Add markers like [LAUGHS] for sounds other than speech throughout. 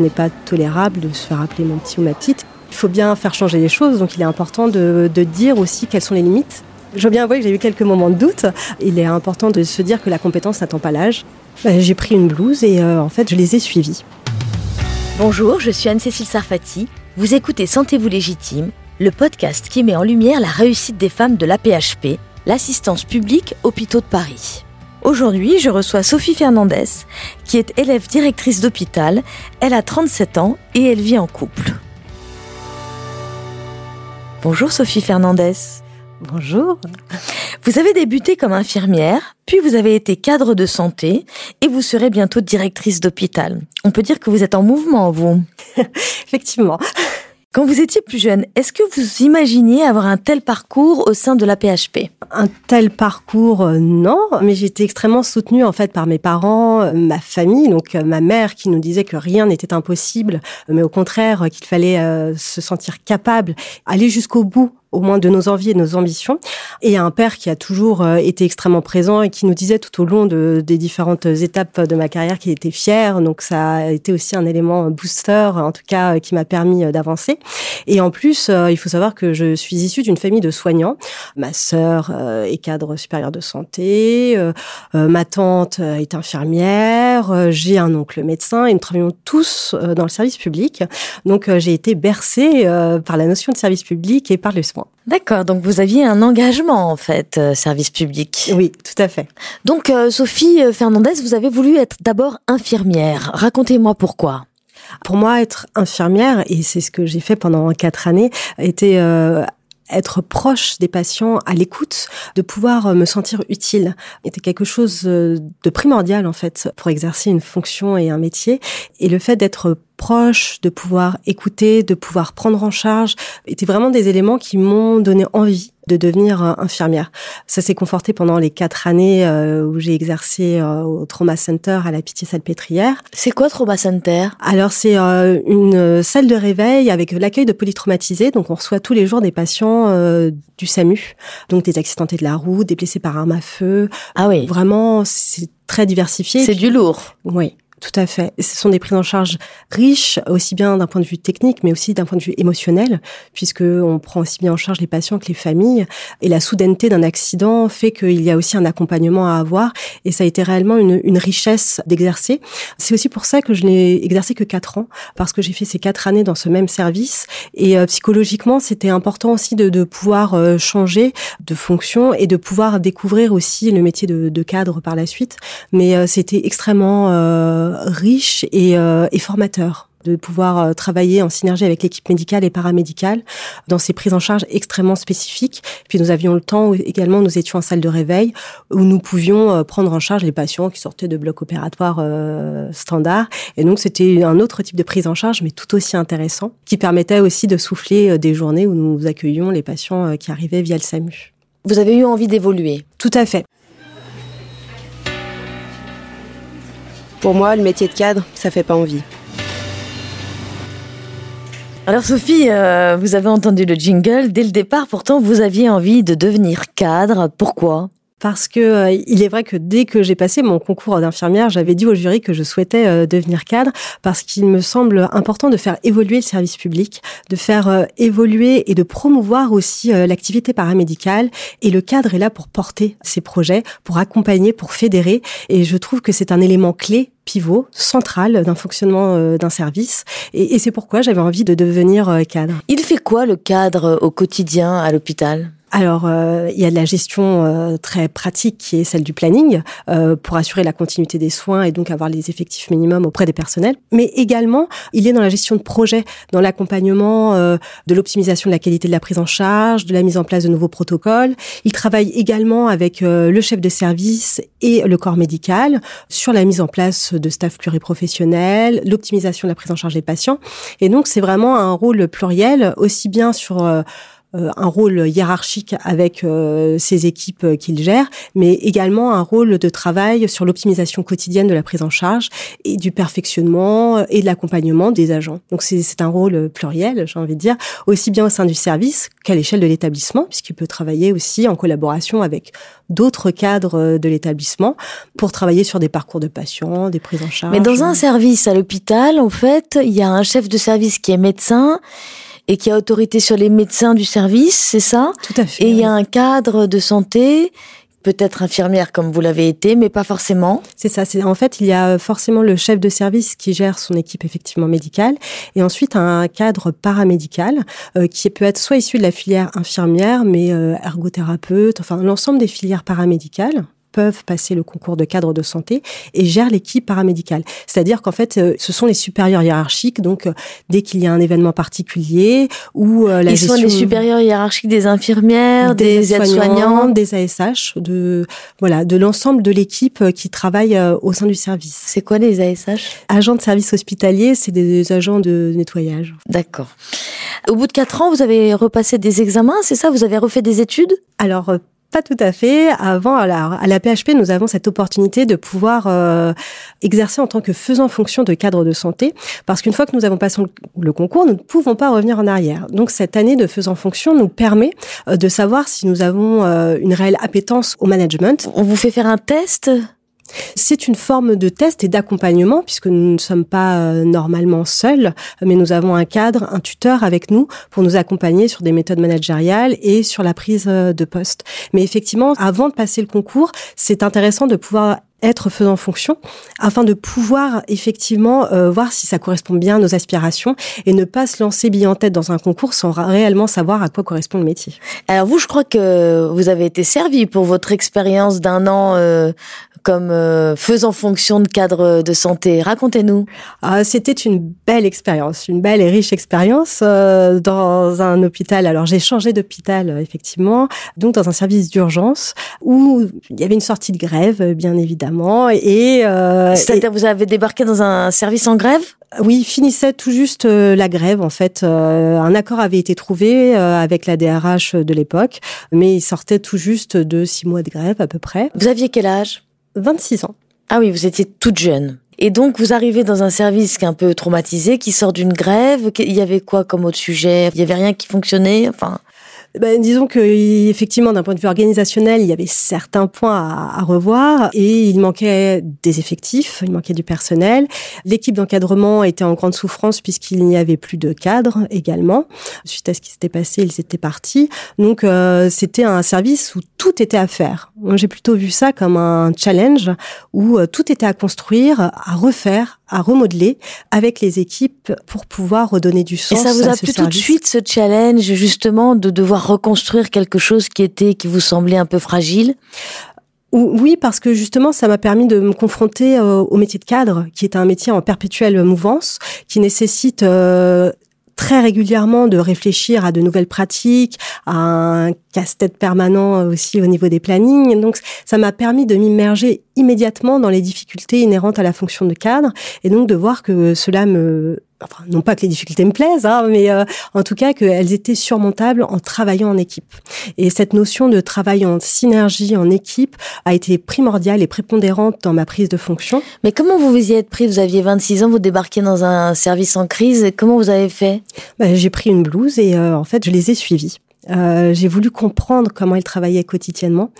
ce n'est pas tolérable de se faire appeler mon petit ou ma petite. Il faut bien faire changer les choses, donc il est important de, dire aussi quelles sont les limites. Je veux bien avouer que j'ai eu quelques moments de doute. Il est important de se dire que la compétence n'attend pas l'âge. Bah, j'ai pris une blouse et euh, en fait, je les ai suivis. Bonjour, je suis Anne-Cécile Sarfati. Vous écoutez Sentez-vous légitime, le podcast qui met en lumière la réussite des femmes de l'APHP, l'assistance publique hôpitaux de Paris. Aujourd'hui, je reçois Sophie Fernandez, qui est élève directrice d'hôpital. Elle a 37 ans et elle vit en couple. Bonjour Sophie Fernandez. Bonjour. Vous avez débuté comme infirmière, puis vous avez été cadre de santé et vous serez bientôt directrice d'hôpital. On peut dire que vous êtes en mouvement, vous. [LAUGHS] Effectivement. Quand vous étiez plus jeune, est-ce que vous imaginiez avoir un tel parcours au sein de la PHP Un tel parcours, euh, non, mais j'étais extrêmement soutenue en fait par mes parents, euh, ma famille, donc euh, ma mère qui nous disait que rien n'était impossible, mais au contraire qu'il fallait se sentir capable, aller jusqu'au bout au moins de nos envies et de nos ambitions. Et un père qui a toujours euh, été extrêmement présent et qui nous disait tout au long de, des différentes étapes de ma carrière qu'il était fier. Donc ça a été aussi un élément booster, en tout cas, qui m'a permis euh, d'avancer. Et en plus, euh, il faut savoir que je suis issue d'une famille de soignants. Ma sœur est cadre supérieur de santé, ma tante est infirmière, j'ai un oncle médecin et nous travaillons tous dans le service public. Donc j'ai été bercée par la notion de service public et par le soin. D'accord, donc vous aviez un engagement en fait, euh, service public. Oui, tout à fait. Donc euh, Sophie euh, Fernandez, vous avez voulu être d'abord infirmière. Racontez-moi pourquoi. Pour moi, être infirmière, et c'est ce que j'ai fait pendant quatre années, était être proche des patients, à l'écoute, de pouvoir me sentir utile, était quelque chose de primordial en fait pour exercer une fonction et un métier. Et le fait d'être proche, de pouvoir écouter, de pouvoir prendre en charge, étaient vraiment des éléments qui m'ont donné envie de devenir euh, infirmière. Ça s'est conforté pendant les quatre années euh, où j'ai exercé euh, au Trauma Center à la Pitié-Salpêtrière. C'est quoi Trauma Center? Alors c'est une salle de réveil avec l'accueil de polytraumatisés. Donc on reçoit tous les jours des patients du SAMU, donc des accidentés de la route, des blessés par arme à feu. Ah oui. Vraiment, c'est très diversifié. C'est du lourd. Oui. Tout à fait. ce sont des prises en charge riches, aussi bien d'un point de vue technique, mais aussi d'un point de vue émotionnel, puisque on prend aussi bien en charge les patients que les familles. Et la soudaineté d'un accident fait qu'il y a aussi un accompagnement à avoir. Et ça a été réellement une, une richesse d'exercer. C'est aussi pour ça que je n'ai exercé que quatre ans, parce que j'ai fait ces quatre années dans ce même service. Et euh, psychologiquement, c'était important aussi de, de pouvoir euh, changer de fonction et de pouvoir découvrir aussi le métier de, de cadre par la suite. Mais euh, c'était extrêmement riche euh, et, formateur de pouvoir euh, travailler en synergie avec l'équipe médicale et paramédicale dans ces prises en charge extrêmement spécifiques. Puis nous avions le temps où également, nous étions en salle de réveil où nous pouvions euh, prendre en charge les patients qui sortaient de blocs opératoires standards. Et donc c'était un autre type de prise en charge, mais tout aussi intéressant, qui permettait aussi de souffler des journées où nous accueillions les patients qui arrivaient via le SAMU. Vous avez eu envie d'évoluer? Tout à fait. Pour moi, le métier de cadre, ça fait pas envie. Alors Sophie, euh, vous avez entendu le jingle. Dès le départ, pourtant, vous aviez envie de devenir cadre. Pourquoi? Parce que euh, il est vrai que dès que j'ai passé mon concours d'infirmière, j'avais dit au jury que je souhaitais euh, devenir cadre parce qu'il me semble important de faire évoluer le service public, de faire euh, évoluer et de promouvoir aussi l'activité paramédicale. Et le cadre est là pour porter ces projets, pour accompagner, pour fédérer. Et je trouve que c'est un élément clé pivot central d'un fonctionnement d'un service. Et c'est pourquoi j'avais envie de devenir cadre. Il fait quoi le cadre au quotidien à l'hôpital? Alors, euh, il y a de la gestion euh, très pratique qui est celle du planning euh, pour assurer la continuité des soins et donc avoir les effectifs minimums auprès des personnels. Mais également, il est dans la gestion de projet, dans l'accompagnement de l'optimisation de la qualité de la prise en charge, de la mise en place de nouveaux protocoles. Il travaille également avec le chef de service et le corps médical sur la mise en place de staff pluriprofessionnels, l'optimisation de la prise en charge des patients. Et donc, c'est vraiment un rôle pluriel, aussi bien sur un rôle hiérarchique avec ses équipes qu'il gère, mais également un rôle de travail sur l'optimisation quotidienne de la prise en charge et du perfectionnement et de l'accompagnement des agents. Donc c'est un rôle pluriel, j'ai envie de dire, aussi bien au sein du service qu'à l'échelle de l'établissement, puisqu'il peut travailler aussi en collaboration avec d'autres cadres de l'établissement pour travailler sur des parcours de patients, des prises en charge. Mais dans un service à l'hôpital, en fait, il y a un chef de service qui est médecin et qui a autorité sur les médecins du service, c'est ça? Tout à fait. Et il y a un cadre de santé peut-être infirmière comme vous l'avez été, mais pas forcément. C'est ça. C'est en fait il y a forcément le chef de service qui gère son équipe effectivement médicale, et ensuite un cadre paramédical euh, qui peut être soit issu de la filière infirmière, mais euh, ergothérapeute, enfin l'ensemble des filières paramédicales peuvent passer le concours de cadre de santé et gèrent l'équipe paramédicale. C'est-à-dire qu'en fait, euh, ce sont les supérieurs hiérarchiques. Donc, euh, dès qu'il y a un événement particulier ou euh, la Ils sont les supérieurs hiérarchiques des infirmières, des, aides-soignantes, des ASH, de voilà, de l'ensemble de l'équipe qui travaille au sein du service. C'est quoi les ASH Agents de service hospitalier, c'est des agents de nettoyage. D'accord. Au bout de quatre ans, vous avez repassé des examens, c'est ça? Vous avez refait des études? Alors pas tout à fait. Avant, à la, à la PHP, nous avons cette opportunité de pouvoir euh, exercer en tant que faisant fonction de cadre de santé, parce qu'une fois que nous avons passé le concours, nous ne pouvons pas revenir en arrière. Donc cette année de faisant fonction nous permet euh, de savoir si nous avons euh, une réelle appétence au management. On vous fait faire un test? C'est une forme de test et d'accompagnement puisque nous ne sommes pas euh, normalement seuls, mais nous avons un cadre, un tuteur avec nous pour nous accompagner sur des méthodes managériales et sur la prise euh, de poste. Mais effectivement, avant de passer le concours, c'est intéressant de pouvoir être faisant fonction afin de pouvoir effectivement euh, voir si ça correspond bien à nos aspirations et ne pas se lancer bille en tête dans un concours sans réellement savoir à quoi correspond le métier. Alors vous, je crois que vous avez été servi pour votre expérience d'un an comme euh, faisant fonction de cadre de santé. Racontez-nous. Ah, c'était une belle expérience, une belle et riche expérience euh, dans un hôpital. Alors j'ai changé d'hôpital effectivement, donc dans un service d'urgence où il y avait une sortie de grève bien évidemment et euh, c'est-à-dire vous avez débarqué dans un service en grève? Oui, finissait tout juste la grève en fait. un accord avait été trouvé avec la DRH de l'époque, mais il sortait tout juste de six mois de grève à peu près. Vous aviez quel âge? 26 ans. Ah oui, vous étiez toute jeune. Et donc, vous arrivez dans un service qui est un peu traumatisé, qui sort d'une grève. Il y avait quoi comme autre sujet? Il y avait rien qui fonctionnait? Enfin, ben, disons que effectivement, d'un point de vue organisationnel, il y avait certains points à, revoir et il manquait des effectifs, il manquait du personnel. L'équipe d'encadrement était en grande souffrance puisqu'il n'y avait plus de cadres également. Suite à ce qui s'était passé, ils étaient partis. Donc euh, c'était un service où tout était à faire. J'ai plutôt vu ça comme un challenge où euh, tout était à construire, à refaire, à remodeler avec les équipes pour pouvoir redonner du sens. Et ça vous a plu tout de suite ce challenge justement de devoir reconstruire quelque chose qui était qui vous semblait un peu fragile? Oui, parce que justement, ça m'a permis de me confronter euh, au métier de cadre, qui est un métier en perpétuelle mouvance, qui nécessite euh, très régulièrement de réfléchir à de nouvelles pratiques, à un casse-tête permanent aussi au niveau des plannings. Donc, ça m'a permis de m'immerger immédiatement dans les difficultés inhérentes à la fonction de cadre et donc de voir que cela me enfin non pas que les difficultés me plaisent, hein, mais euh, en tout cas qu'elles étaient surmontables en travaillant en équipe. Et cette notion de travail en synergie, en équipe, a été primordiale et prépondérante dans ma prise de fonction. Mais comment vous vous y êtes pris? Vous aviez 26 ans, vous débarquez dans un service en crise. Comment vous avez fait? Ben, J'ai pris une blouse et euh, en fait je les ai suivis. Euh, j'ai voulu comprendre comment ils travaillaient quotidiennement.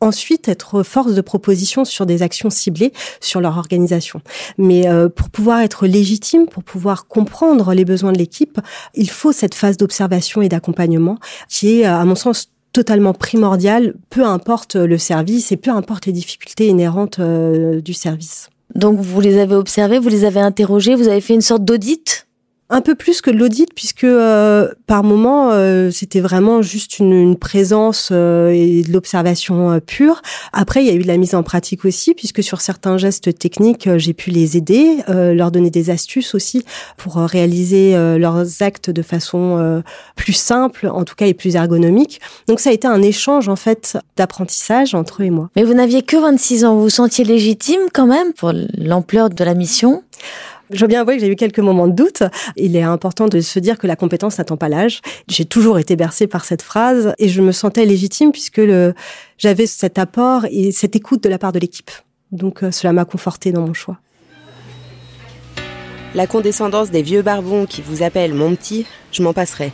Ensuite, être force de proposition sur des actions ciblées sur leur organisation. Mais euh, pour pouvoir être légitime, pour pouvoir comprendre les besoins de l'équipe, il faut cette phase d'observation et d'accompagnement qui est, à mon sens, totalement primordiale, peu importe le service et peu importe les difficultés inhérentes euh, du service. Donc vous les avez observés, vous les avez interrogés, vous avez fait une sorte d'audit? Un peu plus que l'audit puisque euh, par moment euh, c'était vraiment juste une, une présence euh, et de l'observation pure. Après il y a eu de la mise en pratique aussi puisque sur certains gestes techniques j'ai pu les aider, leur donner des astuces aussi pour réaliser leurs actes de façon plus simple en tout cas et plus ergonomique. Donc ça a été un échange en fait d'apprentissage entre eux et moi. Mais vous n'aviez que 26 ans, vous vous sentiez légitime quand même pour l'ampleur de la mission? Je veux bien avouer que j'ai eu quelques moments de doute. Il est important de se dire que la compétence n'attend pas l'âge. J'ai toujours été bercée par cette phrase et je me sentais légitime puisque j'avais cet apport et cette écoute de la part de l'équipe. Donc euh, cela m'a conforté dans mon choix. La condescendance des vieux barbons qui vous appellent mon petit, je m'en passerai.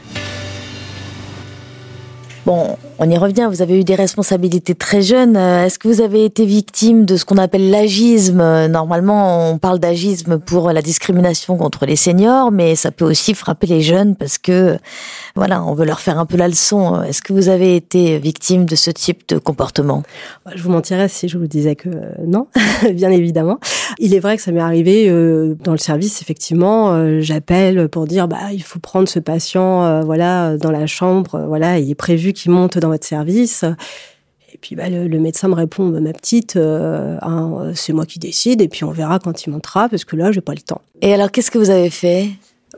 Bon, on y revient, vous avez eu des responsabilités très jeunes. Euh, est-ce que vous avez été victime de ce qu'on appelle l'agisme? Normalement, on parle d'agisme pour la discrimination contre les seniors, mais ça peut aussi frapper les jeunes parce que, voilà, on veut leur faire un peu la leçon. Est-ce que vous avez été victime de ce type de comportement? Je vous mentirais si je vous disais que euh, non, [LAUGHS] bien évidemment. Il est vrai que ça m'est arrivé euh, dans le service, effectivement. J'appelle pour dire, bah, il faut prendre ce patient, voilà, dans la chambre. Voilà, il est prévu qui monte dans votre service. Et puis bah, le, médecin me répond, bah, ma petite, euh, hein, c'est moi qui décide, et puis on verra quand il montera, parce que là, j'ai pas le temps. Et alors, qu'est-ce que vous avez fait?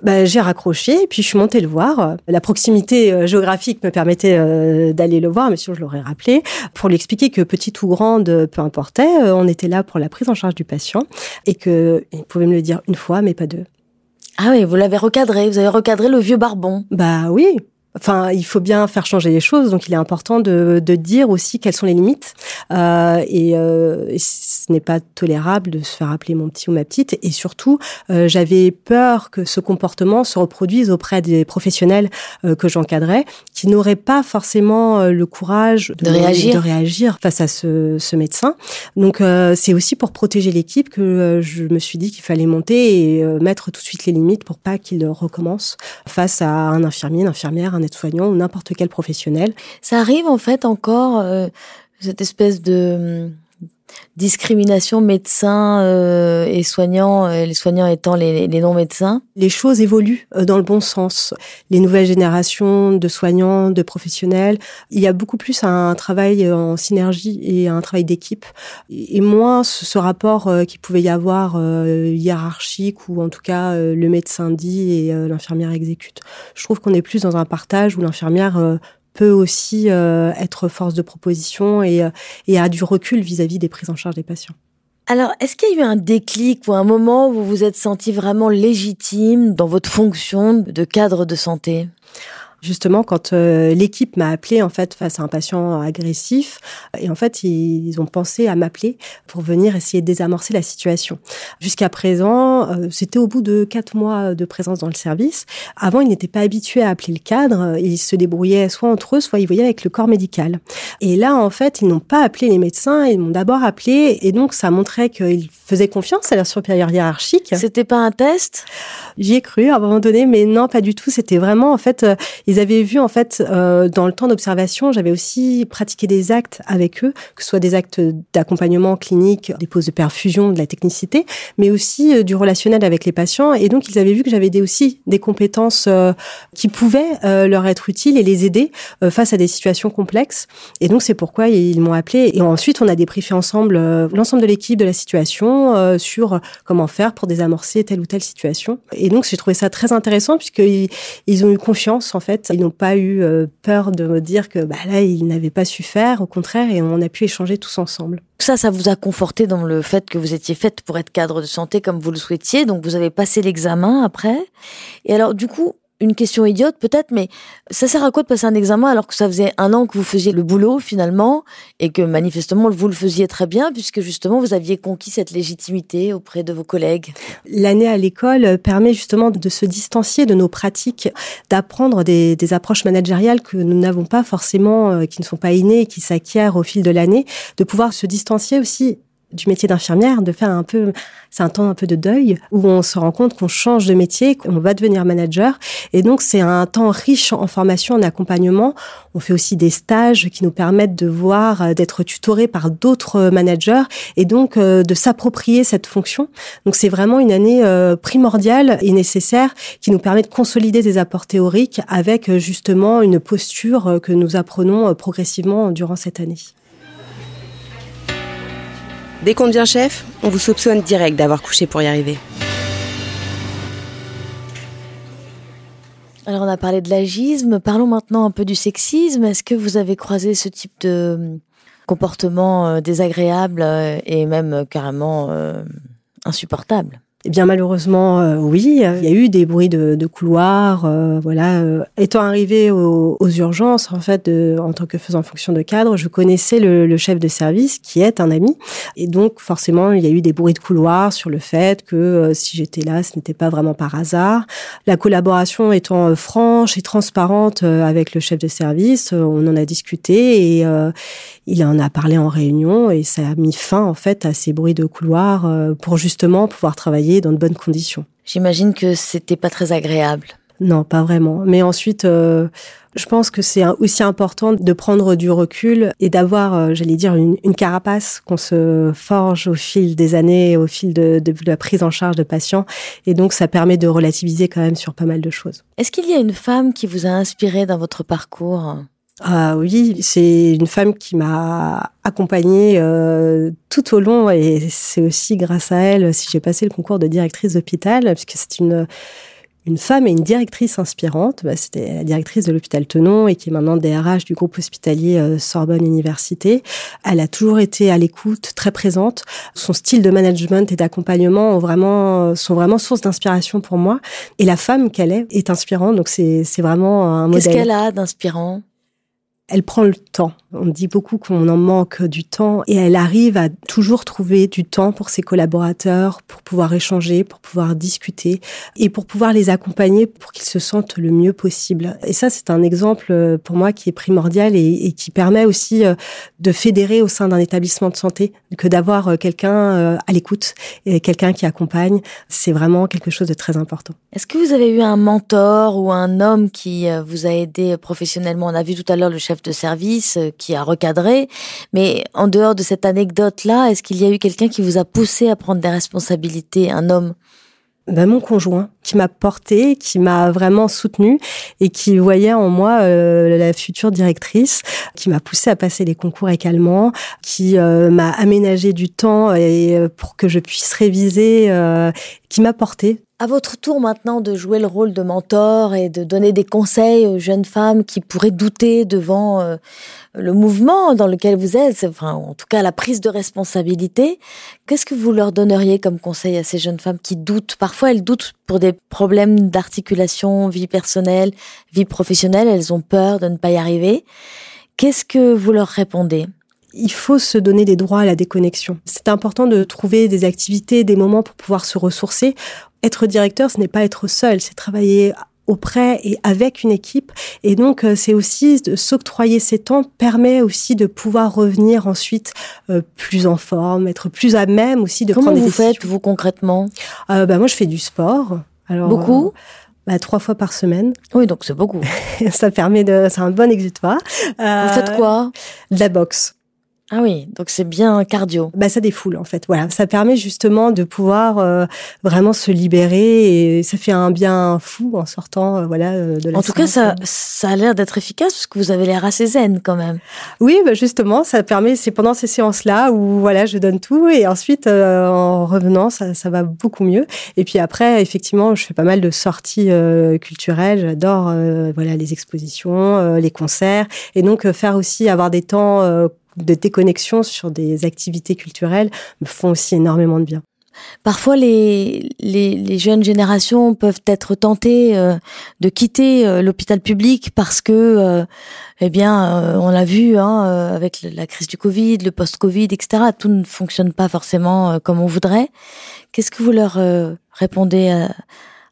Bah, j'ai raccroché et puis je suis montée le voir. La proximité euh, géographique me permettait euh, d'aller le voir, mais sûr je l'aurais rappelé, pour lui expliquer que petite ou grande, peu importait, on était là pour la prise en charge du patient et que il pouvait me le dire une fois, mais pas deux. Ah oui, vous l'avez recadré, vous avez recadré le vieux barbon. Bah oui, Enfin, il faut bien faire changer les choses, donc il est important de, de dire aussi quelles sont les limites. Euh, et, euh, ce n'est pas tolérable de se faire appeler mon petit ou ma petite. Et surtout, euh, j'avais peur que ce comportement se reproduise auprès des professionnels euh, que j'encadrais, qui n'auraient pas forcément euh, le courage de, réagir. de réagir face à ce, ce médecin. Donc, c'est aussi pour protéger l'équipe que je me suis dit qu'il fallait monter et mettre tout de suite les limites pour pas qu'il recommence face à un infirmier, une infirmière, un soignant ou n'importe quel professionnel. Ça arrive en fait encore euh, cette espèce de hum, discrimination médecins euh, et soignants, euh, les soignants étant les, non-médecins Les choses évoluent dans le bon sens. Les nouvelles générations de soignants, de professionnels, il y a beaucoup plus un travail en synergie et un travail d'équipe, et moins ce, rapport qui pouvait y avoir hiérarchique ou en tout cas le médecin dit et l'infirmière exécute. Je trouve qu'on est plus dans un partage où l'infirmière peut aussi euh, être force de proposition et, euh, et a du recul vis-à-vis des prises en charge des patients. Alors, est-ce qu'il y a eu un déclic ou un moment où vous vous êtes senti vraiment légitime dans votre fonction de cadre de santé? Justement quand euh, l'équipe m'a appelé en fait face à un patient agressif et en fait ils, ont pensé à m'appeler pour venir essayer de désamorcer la situation. Jusqu'à présent, euh, c'était au bout de quatre mois de présence dans le service. Avant, ils n'étaient pas habitués à appeler le cadre. Ils se débrouillaient soit entre eux, soit ils voyaient avec le corps médical. Et là, en fait, ils n'ont pas appelé les médecins. Ils m'ont d'abord appelé et donc ça montrait qu'ils faisaient confiance à leur supérieur hiérarchique. C'était pas un test? J'y ai cru à un moment donné, mais non, pas du tout. C'était vraiment en fait euh, ils avaient vu en fait euh, dans le temps d'observation, j'avais aussi pratiqué des actes avec eux, que ce soit des actes d'accompagnement clinique, des poses de perfusion, de la technicité, mais aussi euh, du relationnel avec les patients. Et donc ils avaient vu que j'avais aussi des compétences euh, qui pouvaient leur être utiles et les aider face à des situations complexes. Et donc c'est pourquoi ils m'ont appelé. Et ensuite on a débriefé ensemble l'ensemble de l'équipe de la situation sur comment faire pour désamorcer telle ou telle situation. Et donc j'ai trouvé ça très intéressant puisqu'ils ils ont eu confiance en fait ils n'ont pas eu euh, peur de me dire que bah, là, ils n'avaient pas su faire. Au contraire, et on a pu échanger tous ensemble. Ça, ça vous a conforté dans le fait que vous étiez faite pour être cadre de santé comme vous le souhaitiez. Donc, vous avez passé l'examen après. Et alors, du coup, une question idiote peut-être, mais ça sert à quoi de passer un examen alors que ça faisait un an que vous faisiez le boulot finalement et que manifestement vous le faisiez très bien puisque justement vous aviez conquis cette légitimité auprès de vos collègues? L'année à l'école permet justement de se distancier de nos pratiques, d'apprendre des, des, approches managériales que nous n'avons pas forcément, euh, qui ne sont pas innées, qui s'acquièrent au fil de l'année, de pouvoir se distancier aussi du métier d'infirmière, de faire un peu, c'est un temps un peu de deuil où on se rend compte qu'on change de métier, qu'on va devenir manager. Et donc, c'est un temps riche en formation, en accompagnement. On fait aussi des stages qui nous permettent de voir, euh, d'être tutorés par d'autres managers et donc euh, de s'approprier cette fonction. Donc, c'est vraiment une année euh, primordiale et nécessaire qui nous permet de consolider des apports théoriques avec justement une posture que nous apprenons progressivement durant cette année. Dès qu'on devient chef, on vous soupçonne direct d'avoir couché pour y arriver. Alors on a parlé de l'agisme, parlons maintenant un peu du sexisme. Est-ce que vous avez croisé ce type de hum, comportement euh, désagréable euh, et même carrément euh, insupportable? Eh bien malheureusement, euh, oui, il y a eu des bruits de, de couloirs. Euh, voilà, euh, étant arrivé aux, aux, urgences, en fait, de, en tant que faisant fonction de cadre, je connaissais le, le, chef de service qui est un ami, et donc forcément, il y a eu des bruits de couloirs sur le fait que si j'étais là, ce n'était pas vraiment par hasard. La collaboration étant franche et transparente avec le chef de service, on en a discuté et il en a parlé en réunion et ça a mis fin en fait à ces bruits de couloirs pour justement pouvoir travailler dans de bonnes conditions. J'imagine que c'était pas très agréable. Non, pas vraiment. Mais ensuite, euh, je pense que c'est aussi important de prendre du recul et d'avoir, euh, j'allais dire, une, carapace qu'on se forge au fil des années, au fil de, de, la prise en charge de patients. Et donc, ça permet de relativiser quand même sur pas mal de choses. Est-ce qu'il y a une femme qui vous a inspiré dans votre parcours? Ah oui, c'est une femme qui m'a accompagnée euh, tout au long et c'est aussi grâce à elle si j'ai passé le concours de directrice d'hôpital puisque c'est une une femme et une directrice inspirante. Bah, C'était la directrice de l'hôpital Tenon et qui est maintenant DRH du groupe hospitalier euh, Sorbonne Université. Elle a toujours été à l'écoute, très présente. Son style de management et d'accompagnement vraiment, sont vraiment source d'inspiration pour moi. Et la femme qu'elle est est inspirante. Donc c'est vraiment un modèle. Qu'est-ce qu'elle a d'inspirant? Elle prend le temps. On dit beaucoup qu'on en manque du temps et elle arrive à toujours trouver du temps pour ses collaborateurs, pour pouvoir échanger, pour pouvoir discuter et pour pouvoir les accompagner pour qu'ils se sentent le mieux possible. Et ça, c'est un exemple euh, pour moi qui est primordial et, qui permet aussi euh, de fédérer au sein d'un établissement de santé que d'avoir euh, quelqu'un à l'écoute et quelqu'un qui accompagne. C'est vraiment quelque chose de très important. Est-ce que vous avez eu un mentor ou un homme qui vous a aidé professionnellement? On a vu tout à l'heure le chef de service euh, qui a recadré. Mais en dehors de cette anecdote-là, est-ce qu'il y a eu quelqu'un qui vous a poussé à prendre des responsabilités, un homme? Ben, mon conjoint qui m'a porté, qui m'a vraiment soutenu et qui voyait en moi euh, la future directrice, qui m'a poussé à passer les concours également, qui euh, m'a aménagé du temps et pour que je puisse réviser, qui m'a porté à votre tour maintenant de jouer le rôle de mentor et de donner des conseils aux jeunes femmes qui pourraient douter devant euh, le mouvement dans lequel vous êtes, enfin en tout cas la prise de responsabilité, qu'est-ce que vous leur donneriez comme conseil à ces jeunes femmes qui doutent? Parfois elles doutent pour des problèmes d'articulation, vie personnelle, vie professionnelle, elles ont peur de ne pas y arriver. Qu'est-ce que vous leur répondez? Il faut se donner des droits à la déconnexion. C'est important de trouver des activités, des moments pour pouvoir se ressourcer être directeur, ce n'est pas être seul, c'est travailler auprès et avec une équipe. Et donc, euh, c'est aussi de s'octroyer ces temps permet aussi de pouvoir revenir ensuite euh, plus en forme, être plus à même aussi de Comment prendre des vous faites, vous, concrètement? Euh, bah, Moi, je fais du sport. Alors, Beaucoup bah, trois fois par semaine. Oui, donc c'est beaucoup. [LAUGHS] ça permet de, c'est un bon exutoire. vous faites quoi? De la boxe. Ah oui, donc c'est bien cardio. Bah ça défoule en fait. Voilà, ça permet justement de pouvoir euh, vraiment se libérer et ça fait un bien fou en sortant euh, voilà euh, de la En tout cas, ça ça a l'air d'être efficace parce que vous avez l'air assez zen quand même. Oui, bah justement, ça permet c'est pendant ces séances-là où voilà, je donne tout et ensuite en revenant, ça ça va beaucoup mieux. Et puis après, effectivement, je fais pas mal de sorties culturelles, j'adore voilà les expositions, les concerts et donc faire aussi avoir des temps de déconnexion sur des activités culturelles me font aussi énormément de bien. Parfois, les, les, jeunes générations peuvent être tentées euh, de quitter euh, l'hôpital public parce que, euh, eh bien, on l'a vu hein, avec la crise du Covid, le post-Covid, etc. Tout ne fonctionne pas forcément comme on voudrait. Qu'est-ce que vous leur répondez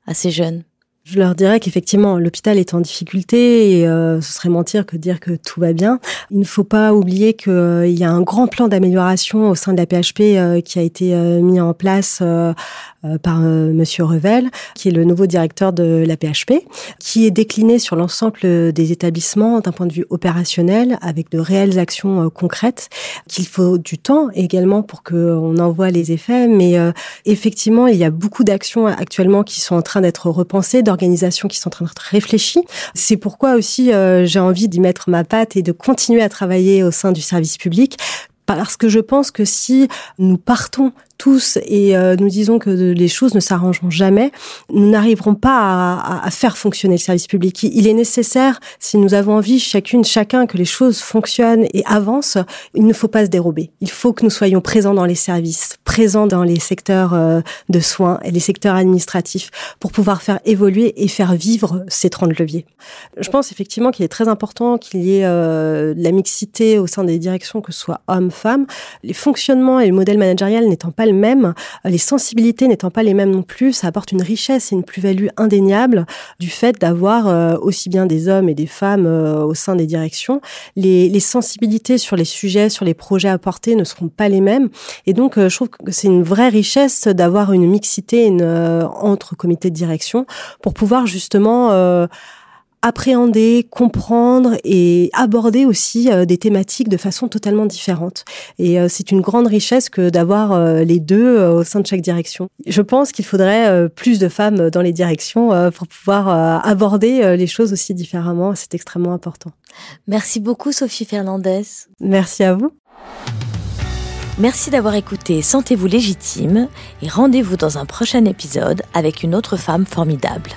à ces jeunes? Je leur dirais qu'effectivement, l'hôpital est en difficulté et euh, ce serait mentir que dire que tout va bien. Il ne faut pas oublier qu'il euh, y a un grand plan d'amélioration au sein de la PHP euh, qui a été mis en place par Monsieur Revel, qui est le nouveau directeur de la PHP, qui est décliné sur l'ensemble des établissements d'un point de vue opérationnel avec de réelles actions concrètes, qu'il faut du temps également pour qu'on envoie les effets. Mais effectivement, il y a beaucoup d'actions actuellement qui sont en train d'être repensées d'organisations qui sont en train d'être réfléchies. C'est pourquoi aussi euh, j'ai envie d'y mettre ma patte et de continuer à travailler au sein du service public parce que je pense que si nous partons et nous disons que les choses ne s'arrangeront jamais, nous n'arriverons pas à, faire fonctionner le service public. Il est nécessaire, si nous avons envie, chacune, chacun, que les choses fonctionnent et avancent, il ne faut pas se dérober. Il faut que nous soyons présents dans les services, présents dans les secteurs de soins et les secteurs administratifs pour pouvoir faire évoluer et faire vivre ces 30 leviers. Je pense effectivement qu'il est très important qu'il y ait euh, la mixité au sein des directions, que ce soit hommes-femmes. Les fonctionnements et le modèle managérial n'étant pas le même, euh, les sensibilités n'étant pas les mêmes non plus, ça apporte une richesse et une plus-value indéniable du fait d'avoir euh, aussi bien des hommes et des femmes au sein des directions. Les, sensibilités sur les sujets, sur les projets apportés ne seront pas les mêmes. Et donc, je trouve que c'est une vraie richesse d'avoir une mixité une, entre comités de direction pour pouvoir justement appréhender, comprendre et aborder aussi euh, des thématiques de façon totalement différente. Et euh, c'est une grande richesse que d'avoir euh, les deux au sein de chaque direction. Je pense qu'il faudrait plus de femmes dans les directions pour pouvoir aborder les choses aussi différemment. C'est extrêmement important. Merci beaucoup Sophie Fernandez. Merci à vous. Merci d'avoir écouté Sentez-vous légitime et rendez-vous dans un prochain épisode avec une autre femme formidable.